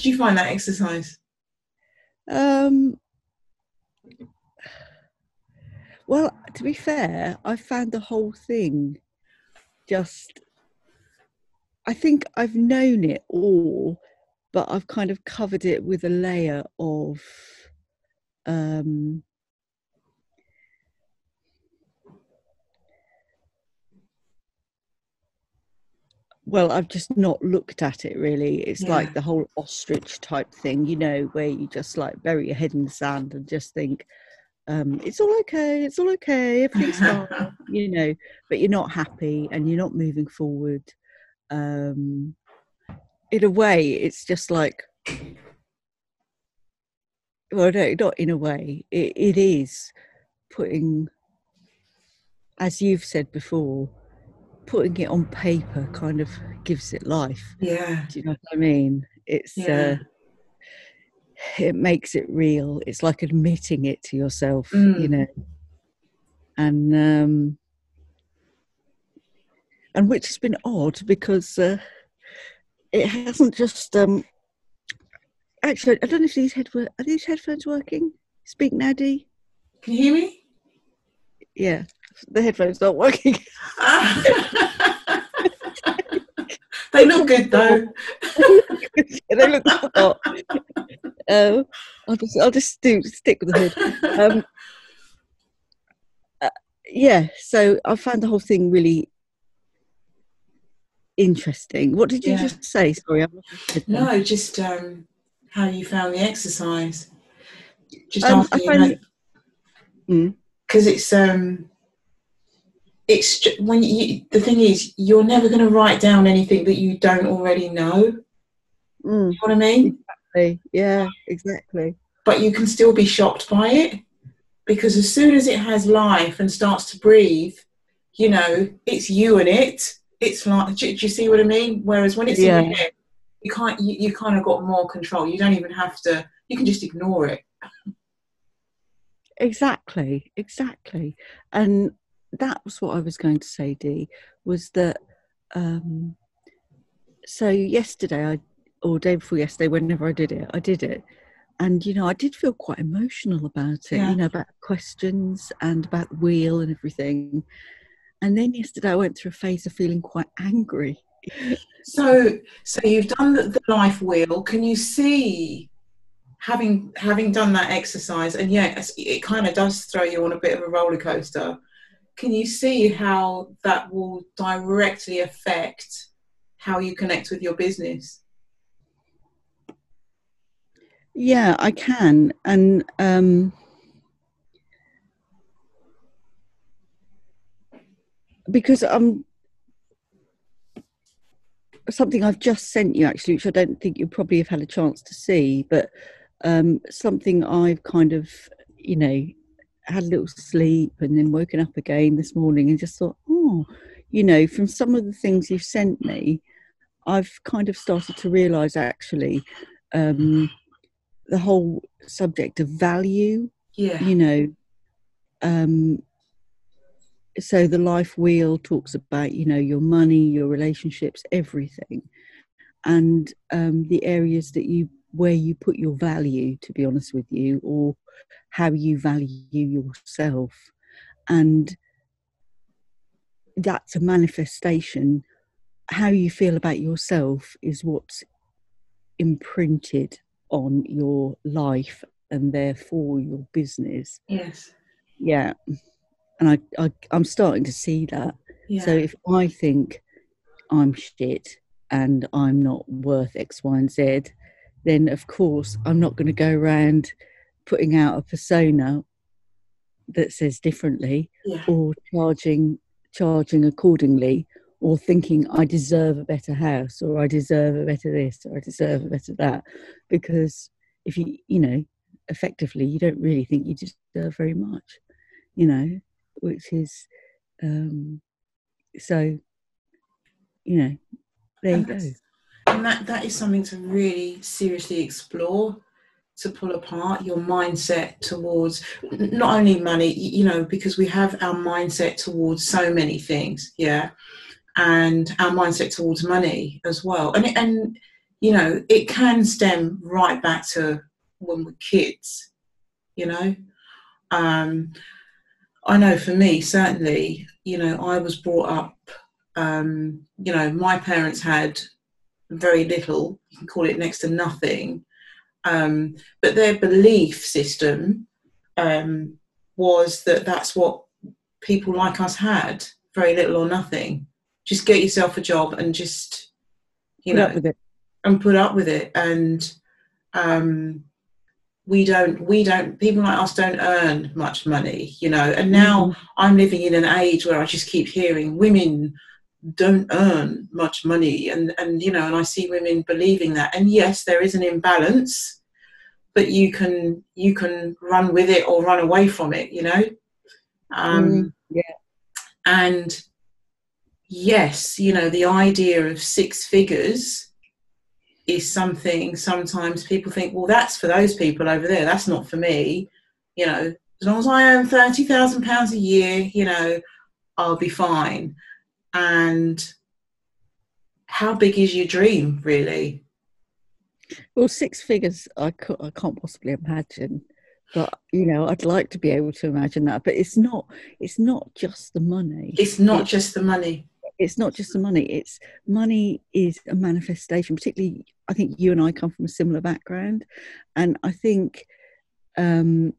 did you find that exercise? Um, well, to be fair, I found the whole thing just. I think I've known it all, but I've kind of covered it with a layer of um, well i've just not looked at it really. It's Yeah. like the whole ostrich type thing you know where you just like bury your head in the sand and just think um, it's all okay it's all okay everything's fine you know but you're not happy and you're not moving forward. Um, in a way it's just like well no not in a way. It, it is putting as you've said before putting it on paper kind of gives it life Yeah. do you know what i mean it's Yeah. uh it makes it real it's like admitting it to yourself you Mm. know and um and which has been odd because uh, it hasn't just um actually i don't know if these head are these headphones working speak now Can you hear me? yeah the headphones aren't working they look good though. they look hot. Um, I'll just I'll just do stick with the hood. Um, uh, yeah, so I found the whole thing really interesting. What did you Yeah. just say? Sorry, I'm no, just um, how you found the exercise. Just Um, after I you find had, it- Mm. because it's um, it's when you the thing is you're never going to write down anything that you don't already know. You Mm, know what I mean? exactly. Yeah, exactly. But you can still be shocked by it because as soon as it has life and starts to breathe, you know, it's you and it. It's like, do, do you see what I mean? Whereas when it's in your head, you can't. You, you kind of got more control. You don't even have to. You can just ignore it. Exactly, exactly. And that was what I was going to say, Dee, was that um so yesterday I or day before yesterday, whenever I did it, I did it. And you know, I did feel quite emotional about it, Yeah. you know, about questions and about the wheel and everything. And then yesterday I went through a phase of feeling quite angry. So, so you've done the, life wheel. Can you see, having having done that exercise, and yes, it kind of does throw you on a bit of a roller coaster. Can you see how that will directly affect how you connect with your business? Yeah, I can. And um because I'm something I've just sent you actually, which I don't think you probably have had a chance to see, but um something I've kind of, you know, had a little sleep and then woken up again this morning and just thought, oh, you know, from some of the things you've sent me, I've kind of started to realise actually um the whole subject of value Yeah, you know um so the life wheel talks about you know your money your relationships everything. And um the areas that you where you put your value to be honest with you or how you value yourself. And that's a manifestation. How you feel about yourself is what's imprinted on your life and therefore your business. Yes, yeah. And I, I i'm starting to see that. Yeah, so if i think i'm shit and i'm not worth x y and z then of course i'm not going to go around putting out a persona that says differently yeah, or charging charging accordingly or thinking I deserve a better house or I deserve a better this or I deserve a better that. Because if you you know effectively you don't really think you deserve very much you know which is um so you know there you go and that that is something to really seriously explore to pull apart your mindset towards not only money you know because we have our mindset towards so many things yeah and our mindset towards money as well and and you know, it can stem right back to when we're kids, you know. Um, I know for me, certainly, you know, I was brought up, um, you know, my parents had very little, you can call it next to nothing, um, but their belief system um, was that that's what people like us had very little or nothing. Just get yourself a job and just, you Put know, and put up with it. And um, we don't, we don't, people like us don't earn much money, you know. And now Mhm. I'm living in an age where I just keep hearing women don't earn much money. And and you know and i see women believing that. And yes there is an imbalance but you can you can run with it or run away from it you know? Um Mm, yeah. and yes you know the idea of six figures is something sometimes people think well that's for those people over there. That's not for me. You know as long as i earn 30,000 pounds a year you know i'll be fine and how big is your dream really Well, six figures, I, can't possibly imagine, but you know, I'd like to be able to imagine that. But it's not. It's not just the money. it's not It's- just the money It's not just the money. It's money is a manifestation. Particularly, I think you and I come from a similar background, and I think. um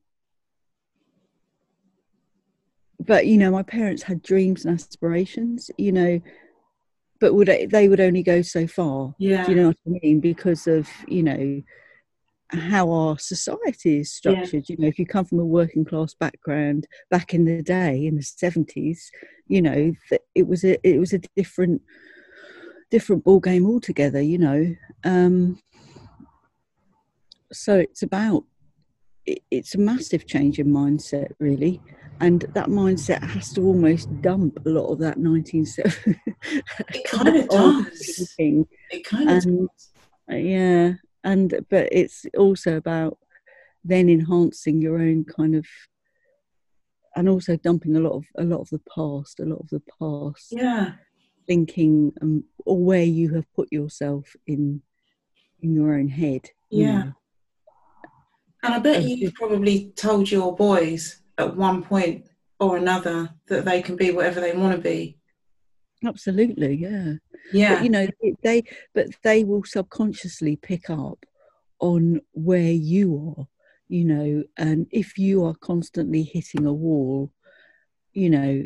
but you know my parents had dreams and aspirations you know but would they would only go so far yeah do you know what I mean? Because of you know how our society is structured. Yeah. You know, if you come from a working class background back in the day in the seventies, you know, it was a it was a different different ball game altogether. You know, um, so it's about it's a massive change in mindset, really. And that mindset has to almost dump a lot of that 1970s. It kind of does. it kind of and uh, yeah and but it's also about then enhancing your own kind of and also dumping a lot of a lot of the past a lot of the past yeah thinking um, or where you have put yourself in in your own head you Yeah. know. And i bet you've probably told your boys at one point or another that they can be whatever they want to be. Absolutely yeah. Yeah. but you know they, they but they will subconsciously pick up on where you are you know and if you are constantly hitting a wall you know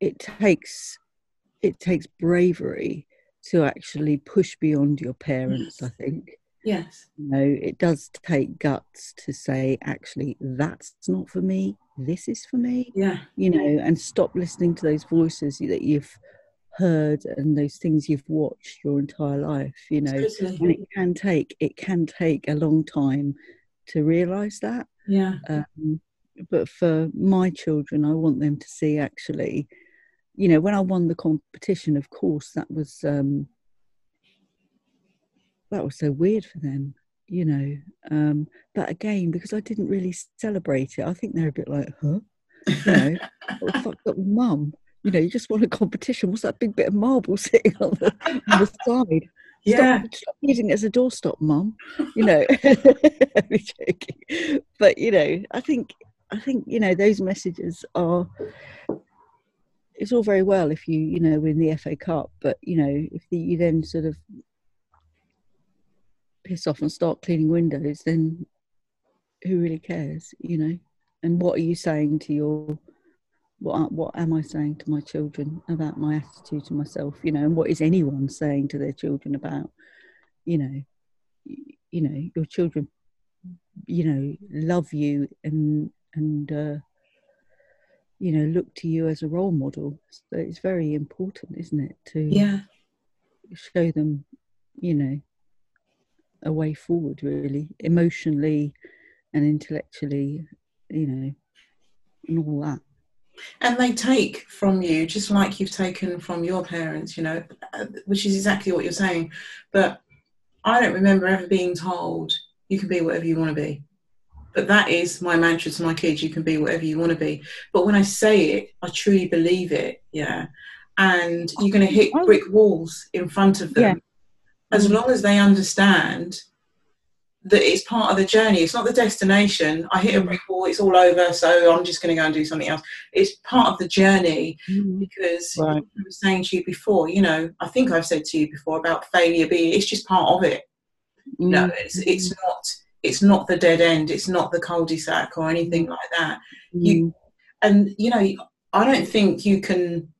it takes it takes bravery to actually push beyond your parents i think yes. You know it does take guts to say actually that's not for me. This is for me. Yeah. You know and stop listening to those voices that you've heard and those things you've watched your entire life you know. And it can take it can take a long time to realize that. Yeah. Um, but for my children i want them to see actually you know when i won the competition of course that was um that was so weird for them you know um but again because i didn't really celebrate it i think they're a bit like huh you know fuck's up mum you know you just won a competition what's that big bit of marble sitting on the, on the side yeah Stop, stop using it as a doorstop, mum. You know, joking. But you know, I think I think you know those messages are. It's all very well if you you know win the FA Cup, but you know if the, you then sort of piss off and start cleaning windows, then who really cares? You know, and what are you saying to your what what am I saying to my children about my attitude to myself? You know, and what is anyone saying to their children about, you know, you know, your children, you know, love you and and uh, you know look to you as a role model. So it's very important, isn't it, to yeah show them, you know, a way forward, really, emotionally and intellectually, you know, and all that. and they take from you just like you've taken from your parents you know which is exactly what you're saying. But i don't remember ever being told you can be whatever you want to be. But that is my mantra to my kids you can be whatever you want to be. But when i say it i truly believe it yeah. And you're going to hit brick walls in front of them as Mm. long as they understand that it's part of the journey. It's not the destination. I hit a Mm. brick wall, it's all over, so I'm just going to go and do something else. It's part of the journey Mm. because Right. I was saying to you before, you know, I think I've said to you before about failure being, it's just part of it. No, Mm. it's, it's not. It's not the dead end. It's not the cul-de-sac or anything like that. you- Mm. And you know, I don't think you can.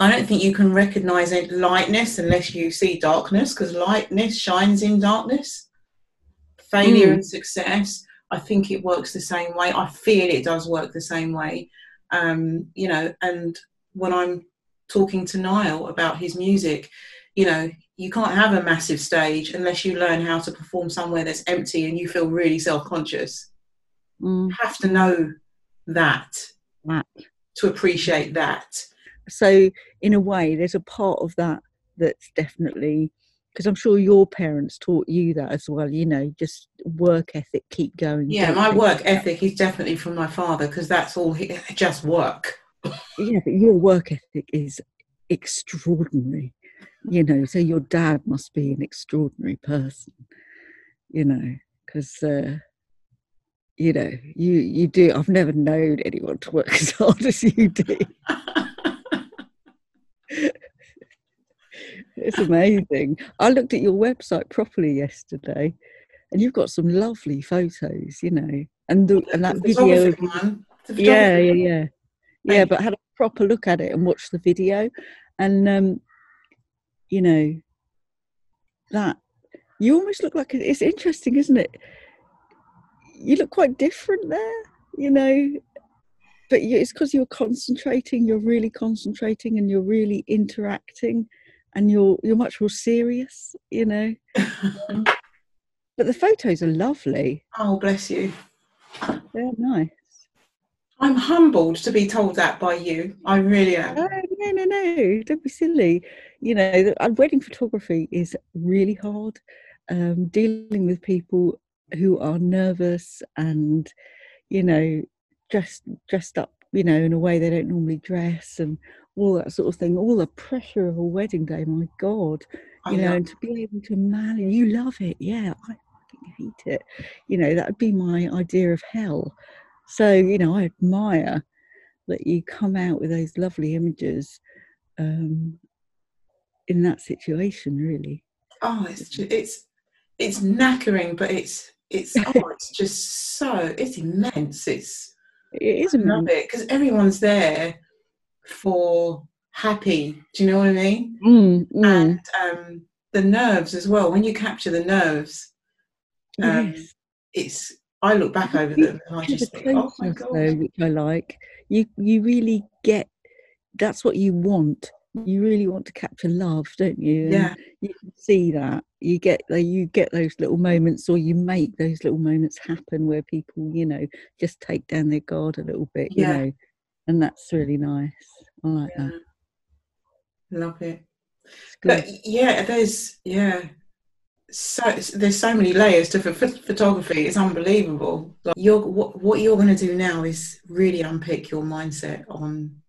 I don't think you can recognize it lightness unless you see darkness, because lightness shines in darkness. Failure Mm. and success, I think it works the same way. I feel it does work the same way. Um, you know, and when I'm talking to Niall about his music, you know, you can't have a massive stage unless you learn how to perform somewhere that's empty and you feel really self-conscious. Mm. You have to know that That. to appreciate that. So, in a way, there's a part of that that's definitely because I'm sure your parents taught you that as well. You know, just work ethic, keep going. Yeah, my work ethic is definitely from my father because that's all he, just work. Yeah, but your work ethic is extraordinary. You know, so your dad must be an extraordinary person. You know, because uh, you know you you do. I've never known anyone to work as hard as you do. It's amazing. I looked at your website properly yesterday, and you've got some lovely photos. You know, and the, and that video. photography one, the Yeah, yeah, yeah, yeah. Thank But had a proper look at it and watched the video, and um, you know, that you almost look like it's interesting, isn't it? You look quite different there, you know. But it's because you're concentrating. You're really concentrating, and you're really interacting, and you're you're much more serious, you know. But the photos are lovely. oh, bless you. They're nice. I'm humbled to be told that by you. I really am. Oh, no, no, no, don't be silly. You know, uh, wedding photography is really hard. Um, dealing with people who are nervous and, you know, dressed dressed up, you know, in a way they don't normally dress and all that sort of thing. All the pressure of a wedding day, my God, I you know, love- and to be able to manage, you love it, yeah. I fucking hate it. You know, that would be my idea of hell. So, you know, I admire that you come out with those lovely images um, in that situation, really. oh, it's it's it's knackering, but it's it's oh, it's just so it's immense. It's It is I love it because everyone's there for happy. Do you know what I mean? Mm, mm, And um, the nerves as well. When you capture the nerves, um, yes. it's. I look back over them and I just think, oh my god. though, which I like. You you really get that's what you want. You really want to capture love, don't you? And Yeah, you can see that you get you get those little moments, or you make those little moments happen where people, you know, just take down their guard a little bit, you Yeah. know, and that's really nice. I like yeah. that. love it. But yeah, there's yeah, so there's so many layers to ph- photography. It's unbelievable. Like you're what what you're going to do now is really unpick your mindset on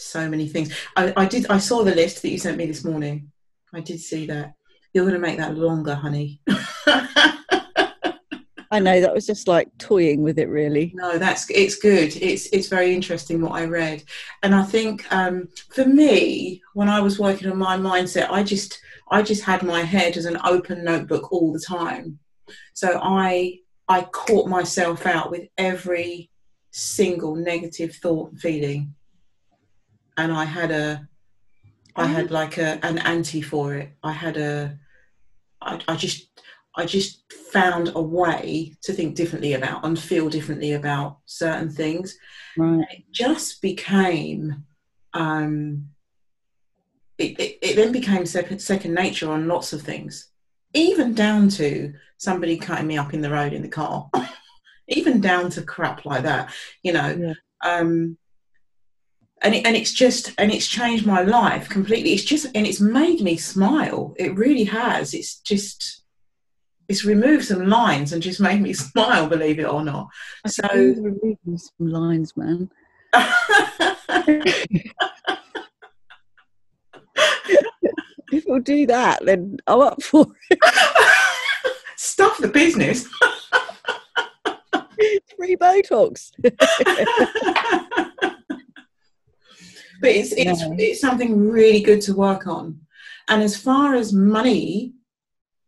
so many things. I, I did. I saw the list that you sent me this morning. I did see that. You're going to make that longer, honey. I know that was just like toying with it, really. No, that's it's good. It's it's very interesting what I read, and I think um, for me, when I was working on my mindset, I just I just had my head as an open notebook all the time. So I I caught myself out with every single negative thought and feeling, and I had a I had like a an anti for it. I had a I, I just I just found a way to think differently about and feel differently about certain things. Right. It just became, um, it, it, it then became second, second nature on lots of things, even down to somebody cutting me up in the road in the car, even down to crap like that, you know. Yeah. Um, and, it, and it's just and it's changed my life completely it's just and it's made me smile it really has it's just it's removed some lines and just made me smile believe it or not so You were reading some lines, man. if we'll do that, then I'm up for it. Stuff the business. Free Botox. But it's it's Yeah. it's something really good to work on. And as far as money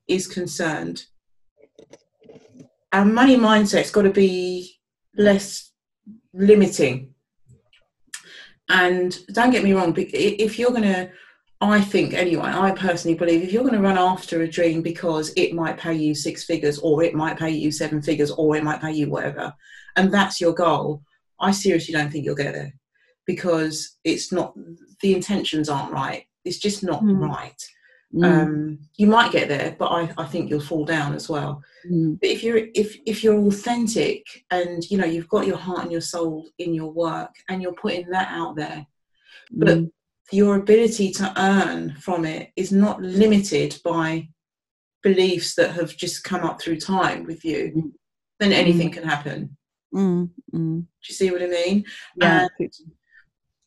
is concerned, our money mindset's got to be less limiting. And don't get me wrong, if you're going to, I think anyway, I personally believe if you're going to run after a dream because it might pay you six figures or it might pay you seven figures or it might pay you whatever, and that's your goal, I seriously don't think you'll get there because it's not, the intentions aren't right. It's just not Mm. right. Mm, Um, you might get there, but I, I think you'll fall down as well mm, but if you're if if you're authentic and you know you've got your heart and your soul in your work and you're putting that out there but mm, your ability to earn from it is not limited by beliefs that have just come up through time with you Mm. then anything can happen mm, mm. do you see what i mean Yeah,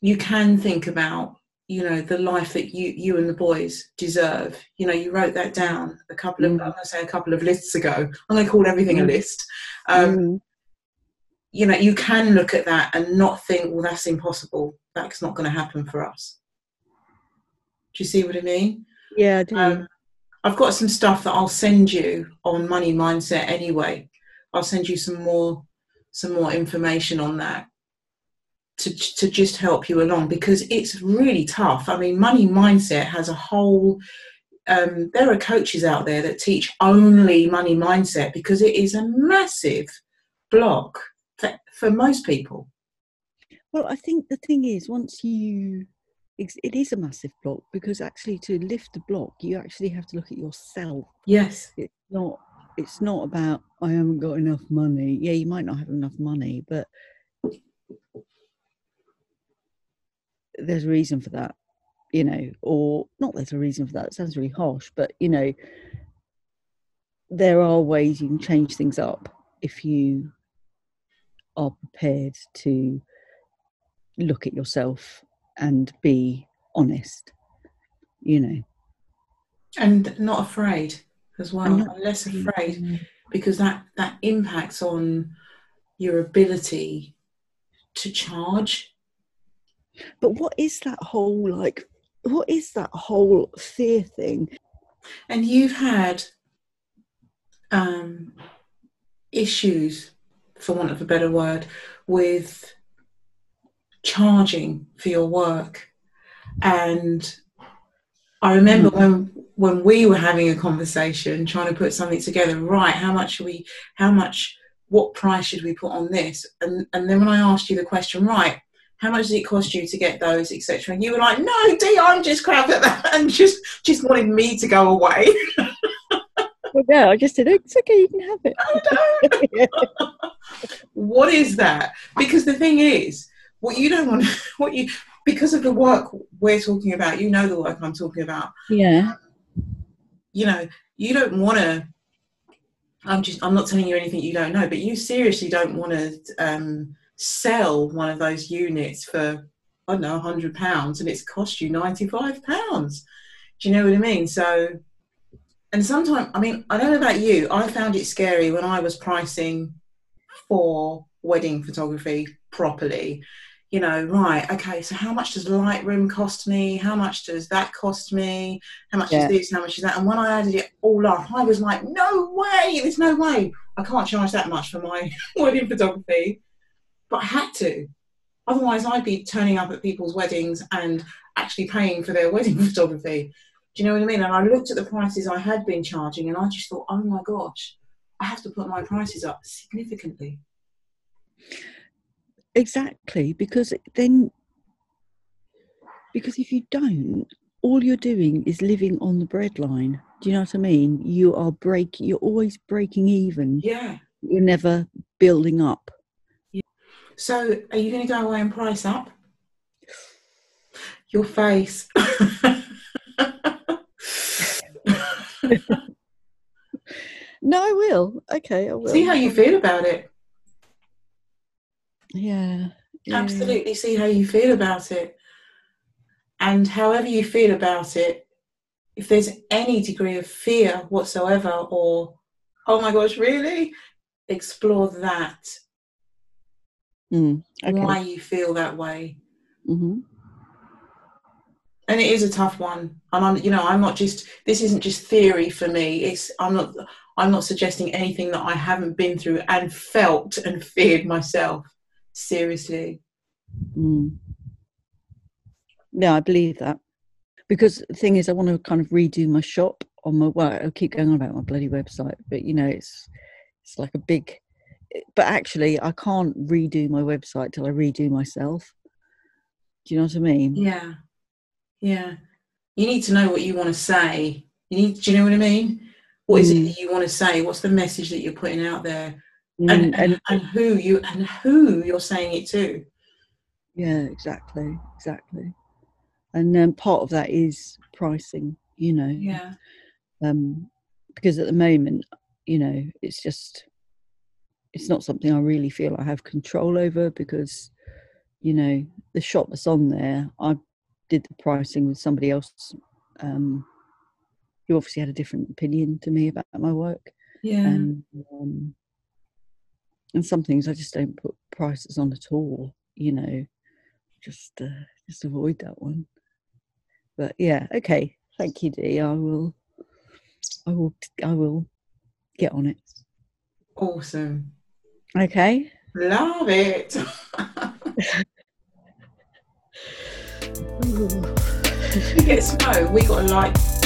you can think about you know the life that you you and the boys deserve you know you wrote that down a couple of Mm. i'm going to say a couple of lists ago i'm going to call everything a Mm. list um, mm, you know, you can look at that and not think, well, that's impossible. That's not going to happen for us. Do you see what I mean? yeah, I do. Um, I've got some stuff that I'll send you on money mindset anyway. I'll send you some more, some more information on that to to just help you along because it's really tough. I mean, money mindset has a whole. Um, there are coaches out there that teach only money mindset because it is a massive block for, for most people. Well, I think the thing is, once you, it is a massive block because actually to lift the block, you actually have to look at yourself. Yes. It's not. It's not about I haven't got enough money. Yeah, you might not have enough money, but there's a reason for that, you know, or not. There's a reason for that. It sounds really harsh, but you know, there are ways you can change things up if you are prepared to look at yourself and be honest you know and not afraid as well not and less afraid because that that impacts on your ability to charge but what is that whole like what is that whole fear thing? And you've had um issues for want of a better word with charging for your work. And i remember when when we were having a conversation trying to put something together right how much should we how much what price should we put on this? And and then when i asked you the question right how much does it cost you to get those etc and you were like no Dee i'm just crap at that and just just wanted me to go away. Well, yeah i just said it's okay you can have it. What is that? Because the thing is what you don't want what you because of the work we're talking about you know the work i'm talking about. Yeah. You know you don't want to i'm just i'm not telling you anything you don't know but you seriously don't want to um, sell one of those units for i don't know 100 pounds and it's cost you 95 pounds. Do you know what i mean? So and sometimes i mean i don't know about you i found it scary when i was pricing for wedding photography properly. You know right okay so how much does lightroom cost me? How much does that cost me? How much Yeah. is this? How much is that? And when i added it all up i was like no way there's no way. I can't charge that much for my wedding photography but i had to. Otherwise i'd be turning up at people's weddings and actually paying for their wedding photography. Do you know what i mean? And i looked at the prices i had been charging and i just thought oh my gosh i have to put my prices up significantly. Exactly because then because if you don't all you're doing is living on the breadline. Do you know what i mean? You are break you're always breaking even. Yeah. You're never building up So, are you going to go away and price up? Your face. no i will okay i will see how you feel about it. yeah, yeah. Absolutely see how you feel about it. And however you feel about it, if there's any degree of fear whatsoever, or oh my gosh, really, explore that. Mm, okay. Why you feel that way. hmm and it is a tough one and i'm you know i'm not just this isn't just theory for me it's i'm not i'm not suggesting anything that i haven't been through and felt and feared myself seriously Mm. No, I believe that. Because the thing is, I want to kind of redo my shop on my. Well, I keep going on about my bloody website, but you know, it's it's like a big. But actually, I can't redo my website till I redo myself. Do you know what I mean? yeah yeah you need to know what you want to say you need do you know what i mean what is it Mm. that you want to say what's the message that you're putting out there Mm, and, and and, and who you and who you're saying it to yeah, exactly, exactly. And um, part of that is pricing. You know. yeah um, because at the moment, you know, it's just it's not something I really feel I have control over because, you know, the shop that's on there, I did the pricing with somebody else um, who obviously had a different opinion to me about my work, yeah and um, and some things I just don't put prices on at all. You know, just uh, just avoid that one. But yeah, okay. Thank you, Dee. I will. I will. I will get on it. awesome Okay. love it Ooh. we get snow we got a light